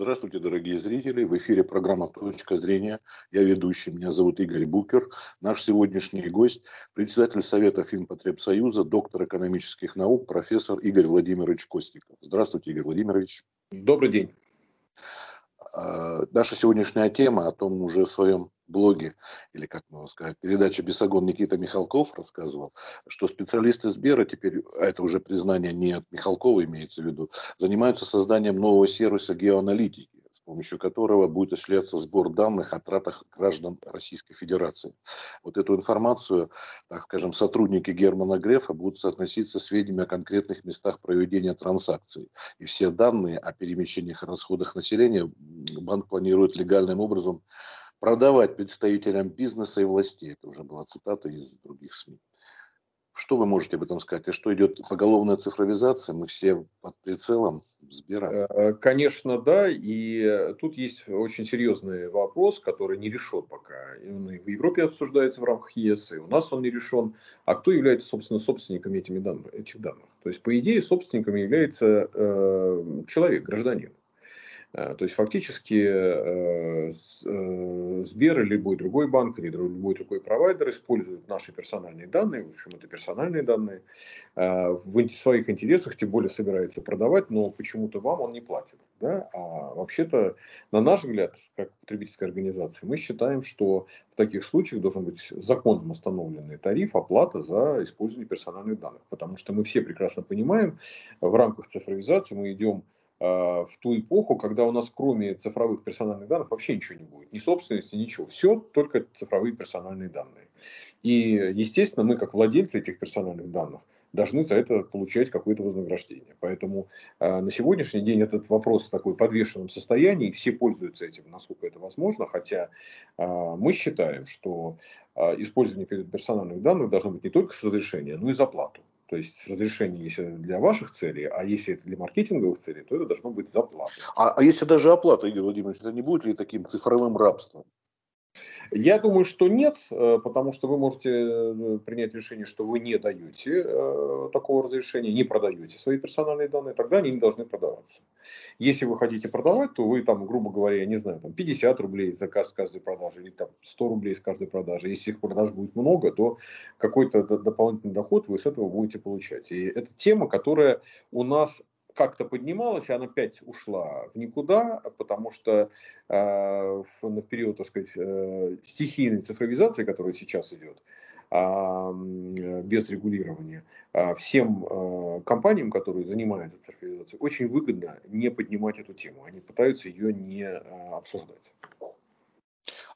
Здравствуйте, дорогие зрители. В эфире программа «Точка зрения». Я ведущий. Меня зовут Игорь Букер. Наш сегодняшний гость – председатель Совета Финпотребсоюза, доктор экономических наук, профессор Игорь Владимирович Костиков. Здравствуйте, Игорь Владимирович. Добрый день. А, наша сегодняшняя тема о том уже в своем блоге, или как можно сказать, передача «Бесогон» Никита Михалков рассказывал, что специалисты Сбера теперь, а это уже признание не от Михалкова имеется в виду, занимаются созданием нового сервиса геоаналитики с помощью которого будет осуществляться сбор данных о тратах граждан Российской Федерации. Вот эту информацию, так скажем, сотрудники Германа Грефа будут соотноситься с сведениями о конкретных местах проведения транзакций. И все данные о перемещениях и расходах населения банк планирует легальным образом продавать представителям бизнеса и властей. Это уже была цитата из других СМИ. Что вы можете об этом сказать? И что идет поголовная цифровизация? Мы все под прицелом Сбера? Э, конечно, да. И тут есть очень серьезный вопрос, который не решен пока. Он и в Европе обсуждается в рамках ЕС, и у нас он не решен. А кто является, собственно, собственниками этими данных, этих данных? То есть, по идее, собственниками является э, человек, гражданин. Э, то есть фактически э, э, Сбер или любой другой банк или любой другой провайдер используют наши персональные данные, в общем это персональные данные, в своих интересах, тем более собирается продавать, но почему-то вам он не платит. Да? А вообще-то, на наш взгляд, как потребительская организация, мы считаем, что в таких случаях должен быть законом установленный тариф, оплата за использование персональных данных. Потому что мы все прекрасно понимаем, в рамках цифровизации мы идем в ту эпоху, когда у нас кроме цифровых персональных данных вообще ничего не будет. Ни собственности, ничего. Все только цифровые персональные данные. И, естественно, мы как владельцы этих персональных данных должны за это получать какое-то вознаграждение. Поэтому э, на сегодняшний день этот вопрос в такой подвешенном состоянии, все пользуются этим, насколько это возможно, хотя э, мы считаем, что э, использование персональных данных должно быть не только с разрешения, но и за плату. То есть разрешение, если для ваших целей, а если это для маркетинговых целей, то это должно быть за плату. А, а если даже оплата, Игорь Владимирович, это не будет ли таким цифровым рабством? Я думаю, что нет, э, потому что вы можете э, принять решение, что вы не даете э, такого разрешения, не продаете свои персональные данные, тогда они не должны продаваться. Если вы хотите продавать, то вы там, грубо говоря, я не знаю, там 50 рублей за каждой продажи или там 100 рублей с каждой продажи. Если их продаж будет много, то какой-то дополнительный доход вы с этого будете получать. И это тема, которая у нас как-то поднималась, и она опять ушла в никуда, потому что э, в, в период, так сказать, э, стихийной цифровизации, которая сейчас идет, э, без регулирования, э, всем э, компаниям, которые занимаются цифровизацией, очень выгодно не поднимать эту тему. Они пытаются ее не э, обсуждать.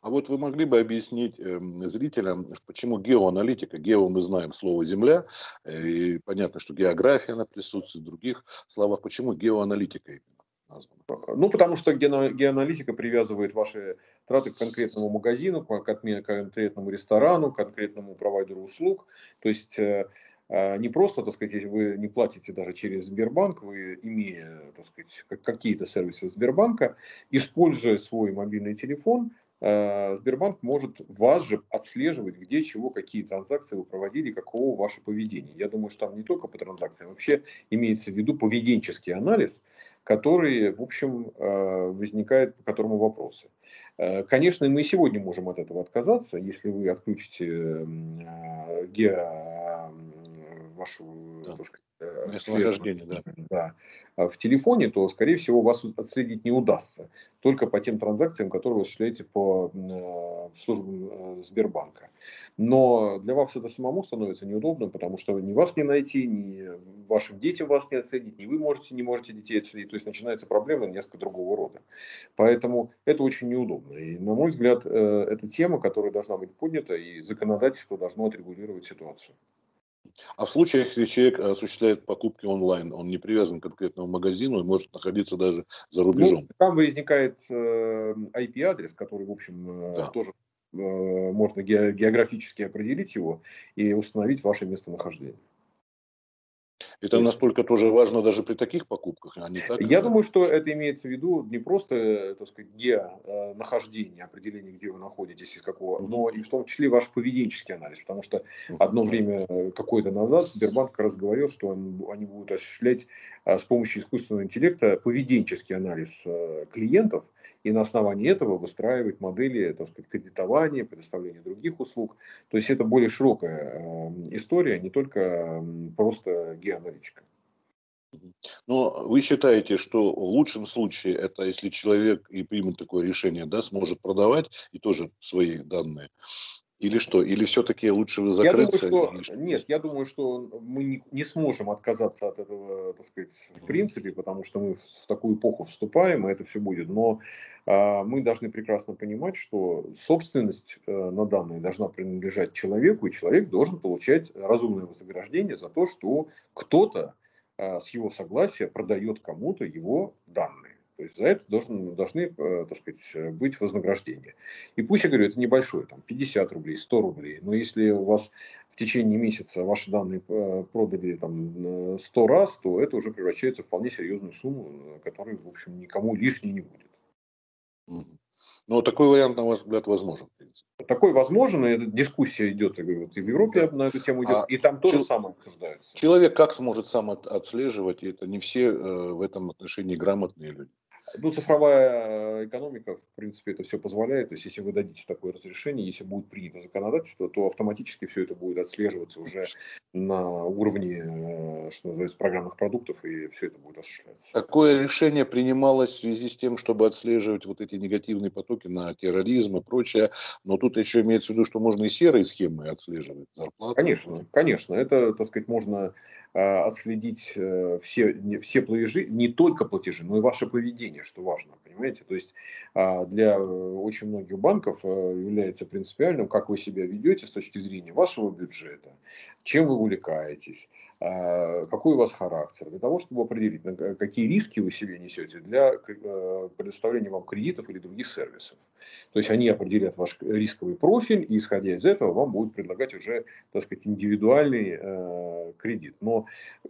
А вот вы могли бы объяснить э, зрителям, почему геоаналитика, гео мы знаем слово земля, э, и понятно, что география она присутствует в других словах, почему геоаналитика именно названа? Ну, потому что геоаналитика привязывает ваши траты к конкретному магазину, к конкретному ресторану, к конкретному провайдеру услуг. То есть э, э, не просто, так сказать, если вы не платите даже через Сбербанк, вы, имея, так сказать, какие-то сервисы Сбербанка, используя свой мобильный телефон, Э, Сбербанк может вас же отслеживать, где, чего, какие транзакции вы проводили, какого ваше поведение. Я думаю, что там не только по транзакциям, вообще имеется в виду поведенческий анализ, который, в общем, э, возникает, по которому вопросы. Э, конечно, мы и сегодня можем от этого отказаться, если вы отключите гео вашу, да. так сказать, местонахождение, да. да, а в телефоне, то, скорее всего, вас отследить не удастся. Только по тем транзакциям, которые вы осуществляете по э, службам э, Сбербанка. Но для вас это самому становится неудобно, потому что ни вас не найти, ни вашим детям вас не отследить, ни вы можете, не можете детей отследить. То есть начинается проблема несколько другого рода. Поэтому это очень неудобно. И, на мой взгляд, э, это тема, которая должна быть поднята, и законодательство должно отрегулировать ситуацию. А в случаях, если человек осуществляет покупки онлайн, он не привязан к конкретному магазину и может находиться даже за ну, рубежом. Ну, там возникает э, IP-адрес, который, в общем, э, да. тоже э, можно ге- географически определить его и установить ваше местонахождение. Это настолько тоже важно даже при таких покупках, а не так? Я думаю, что это имеется в виду не просто, так сказать, где э, нахождение, определение, где вы находитесь, из какого, mm-hmm. но и в том числе ваш поведенческий анализ. Потому что одно время, э, какое-то назад, Сбербанк как раз говорил, что он, они будут осуществлять э, с помощью искусственного интеллекта поведенческий анализ э, клиентов, и на основании этого выстраивать модели так сказать, кредитования, предоставления других услуг. То есть это более широкая э, история, не только просто геоаналитика. Но вы считаете, что в лучшем случае это если человек и примет такое решение, да, сможет продавать и тоже свои данные, или что? Или все-таки лучше вы закрыться? Я думаю, что... Нет, я думаю, что мы не, не сможем отказаться от этого, так сказать, в принципе, потому что мы в такую эпоху вступаем, и это все будет. Но э, мы должны прекрасно понимать, что собственность э, на данные должна принадлежать человеку, и человек должен получать разумное вознаграждение за то, что кто-то э, с его согласия продает кому-то его данные. То есть за это должен, должны, э, так сказать, быть вознаграждения. И пусть, я говорю, это небольшое, там 50 рублей, 100 рублей, но если у вас в течение месяца ваши данные э, продали там 100 раз, то это уже превращается в вполне серьезную сумму, э, которая, в общем, никому лишней не будет. Но такой вариант, на ваш взгляд, возможен? Такой возможен, и эта дискуссия идет, я говорю, и в Европе да. на эту тему идет, а и там тоже самое обсуждается. Человек как сможет сам отслеживать, и это не все э, в этом отношении грамотные люди. Ну, цифровая э, экономика, в принципе, это все позволяет. То есть, если вы дадите такое разрешение, если будет принято законодательство, то автоматически все это будет отслеживаться уже на уровне, э, что называется, программных продуктов, и все это будет осуществляться. Такое решение принималось в связи с тем, чтобы отслеживать вот эти негативные потоки на терроризм и прочее. Но тут еще имеется в виду, что можно и серые схемы отслеживать, зарплаты. Конечно, конечно. Это, так сказать, можно а, отследить э, все, все платежи, не только платежи, но и ваше поведение, что важно, понимаете? То есть а, для очень многих банков э, является принципиальным, как вы себя ведете с точки зрения вашего бюджета, чем вы увлекаетесь, а, какой у вас характер, для того, чтобы определить, какие риски вы себе несете для э, предоставления вам кредитов или других сервисов. То есть они определят ваш рисковый профиль, и исходя из этого вам будут предлагать уже, так сказать, индивидуальный э, кредит. Но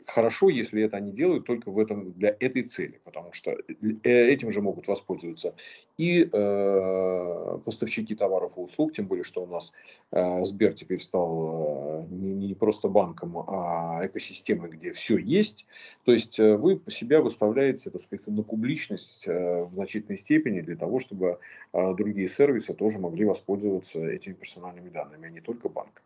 хорошо, если это они делают только в этом, для этой цели, потому что э, этим же могут воспользоваться и э, поставщики товаров и услуг, тем более, что у нас э, Сбер теперь стал э, не, не просто банком, а экосистемой, где все есть. То есть э, вы себя выставляете, так сказать, на публичность э, в значительной степени для того, чтобы э, другие сервисы тоже могли воспользоваться этими персональными данными, а не только банк.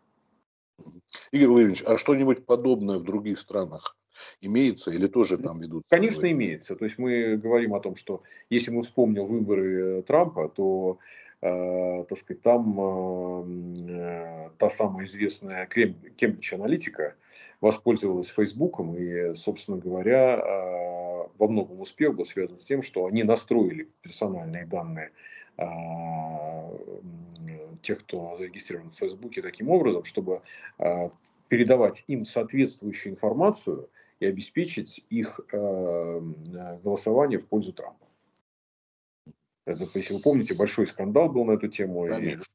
Игорь Владимирович, а что-нибудь подобное в других странах имеется или тоже там ведут? Конечно, выборы? имеется. То есть мы говорим о том, что если мы вспомним выборы э, Трампа, то э, так сказать, там э, э та самая известная Кембридж аналитика воспользовалась Фейсбуком и, собственно говоря, э, во многом успех был связан с тем, что они настроили персональные данные тех, кто зарегистрирован в Фейсбуке таким образом, чтобы а, передавать им соответствующую информацию и обеспечить их а, голосование в пользу Трампа. Это, если вы помните, большой скандал был на эту тему. Конечно,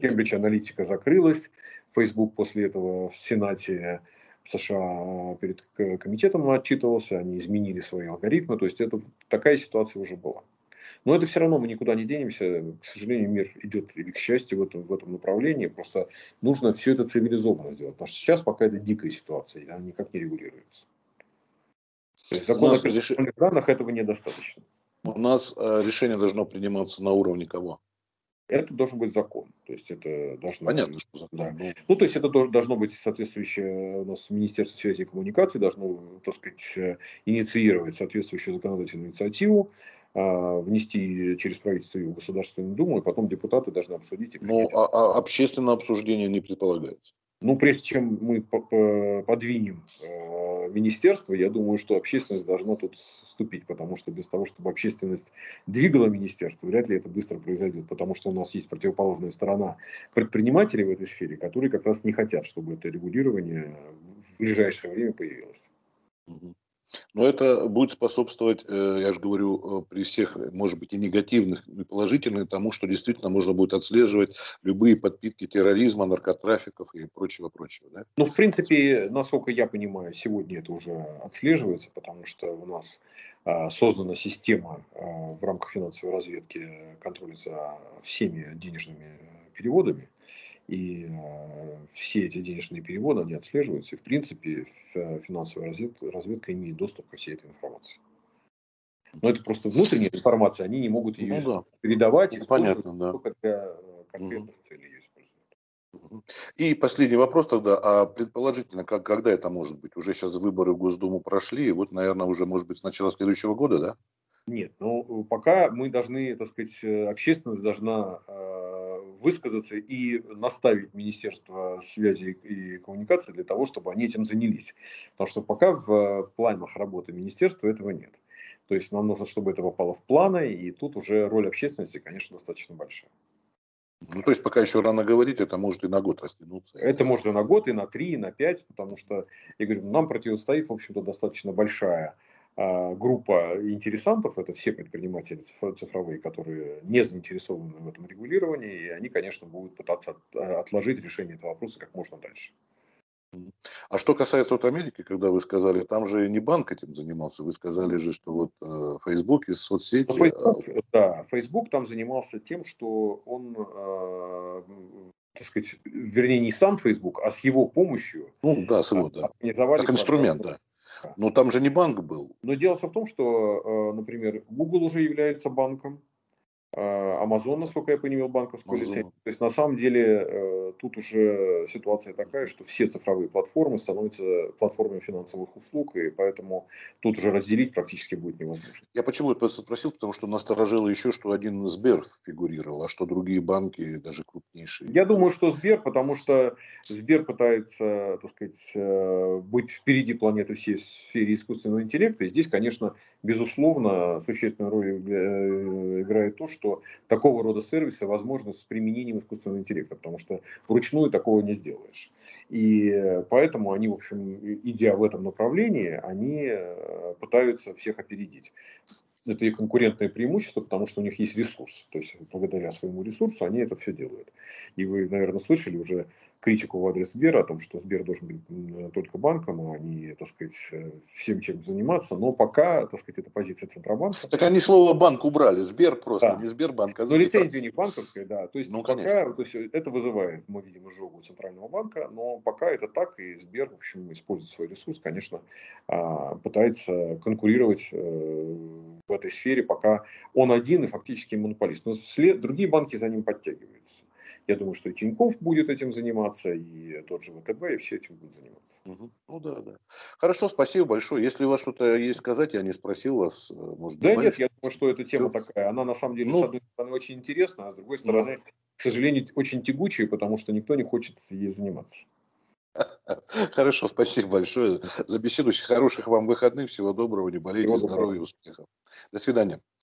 Кембридж аналитика закрылась. Facebook после этого в Сенате США перед комитетом отчитывался, они изменили свои алгоритмы. То есть это такая ситуация уже была. Но это все равно мы никуда не денемся. К сожалению, мир идет, или к счастью, в этом, в этом направлении. Просто нужно все это цивилизованно сделать. Потому что сейчас пока это дикая ситуация, она никак не регулируется. То есть закон о персональных данных этого недостаточно. У нас э, решение должно приниматься на уровне кого? Это должен быть закон. То есть это должно Понятно, быть, что закон. Да. Ну, ну, то есть это должно быть соответствующее у нас Министерство связи и коммуникаций должно, так сказать, э, инициировать соответствующую законодательную инициативу, внести через правительство и в Государственную Думу, и потом депутаты должны обсудить. Ну, а, а общественное обсуждение не предполагается. Ну, прежде чем мы подвинем э, министерство, я думаю, что общественность должна тут вступить, потому что без того, чтобы общественность двигала министерство, вряд ли это быстро произойдет, потому что у нас есть противоположная сторона предпринимателей в этой сфере, которые как раз не хотят, чтобы это регулирование в ближайшее время появилось. Но это будет способствовать, э, я же говорю, э, при всех, может быть, и негативных, и положительных, тому, что действительно можно будет отслеживать любые подпитки терроризма, наркотрафиков и прочего-прочего. Да? Ну, в принципе, насколько я понимаю, сегодня это уже отслеживается, потому что у нас а, создана система а, в рамках финансовой разведки контроля за всеми денежными переводами. И э, все эти денежные переводы, они отслеживаются. И, в принципе, финансовая разведка, разведка имеет доступ ко всей этой информации. Но это просто внутренняя информация, они не могут ее ну, да. передавать, ну, понятно, да. только для конкретных угу. целей ее используют. И последний вопрос тогда, а предположительно, как, когда это может быть? Уже сейчас выборы в Госдуму прошли, и вот, наверное, уже, может быть, с начала следующего года, да? Нет, ну пока мы должны, так сказать, э, общественность должна высказаться и наставить Министерство связи и коммуникации для того, чтобы они этим занялись. Потому что пока в планах работы министерства этого нет. То есть нам нужно, чтобы это попало в планы, и тут уже роль общественности, конечно, достаточно большая. Ну, то есть пока еще рано говорить, это может и на год растянуться. Это может и на год, и на три, и на пять, потому что, я говорю, нам противостоит, в общем-то, достаточно большая группа интересантов, это все предприниматели цифровые, которые не заинтересованы в этом регулировании, и они, конечно, будут пытаться а, отложить решение этого вопроса как можно дальше. А что касается вот Америки, когда вы сказали, там же не банк этим занимался, вы сказали же, что вот э, Facebook и соцсети... Ну, Facebook, а... Да, Facebook там занимался тем, что он, э, так сказать, вернее не сам Facebook, а с его помощью... Ну да, с его, да. Как инструмент, да но там же не банк был. Но дело в том, что, э, например, Google уже является банком, Amazon, насколько я понимал, банковскую Amazon. лицензию. То есть на самом деле э, тут уже ситуация такая, что все цифровые платформы становятся платформами финансовых услуг, и поэтому тут уже разделить практически будет невозможно. Я почему это спросил, потому что насторожило еще, что один Сбер фигурировал, а что другие банки, даже крупнейшие. Я думаю, что Сбер, потому что Сбер пытается, так сказать, э, быть впереди планеты всей в сфере искусственного интеллекта, и здесь, конечно, безусловно, существенную роль э, играет то, что такого рода сервисы возможны с применением искусственного интеллекта, потому что вручную такого не сделаешь. И поэтому они, в общем, идя в этом направлении, они э, пытаются всех опередить это их конкурентное преимущество, потому что у них есть ресурс. То есть благодаря своему ресурсу они это все делают. И вы, наверное, слышали уже критику в адрес Сбера о том, что Сбер должен быть только банком, а не, так сказать, э, всем чем заниматься. Но пока, так сказать, это позиция Центробанка. Так они слово банк убрали. Сбер просто, да. не Сбербанк, а Сбер. Но лицензия не банковская, да. То есть, ну, пока, конечно. то есть это вызывает, мы видим, изжогу Центрального банка, но пока это так, и Сбер, в общем, использует свой ресурс, конечно, а, пытается конкурировать э, в этой сфере, пока он один и фактически монополист. Но след, другие банки за ним подтягиваются. Я думаю, что и Тиньков будет этим заниматься, и тот же ВТБ, и все этим будут заниматься. Угу. Ну да, да. Хорошо, спасибо большое. Если у вас что-то есть сказать, я не спросил вас, э, может Да нет, я думаю, что эта тема все. такая. Она на самом деле, ну, с одной стороны, очень интересна, а с другой стороны, ну. к сожалению, очень тягучая, потому что никто не хочет ей заниматься. Хорошо, спасибо большое за беседу. Хороших вам выходных, всего доброго, не болейте, здоровья, успехов. До свидания.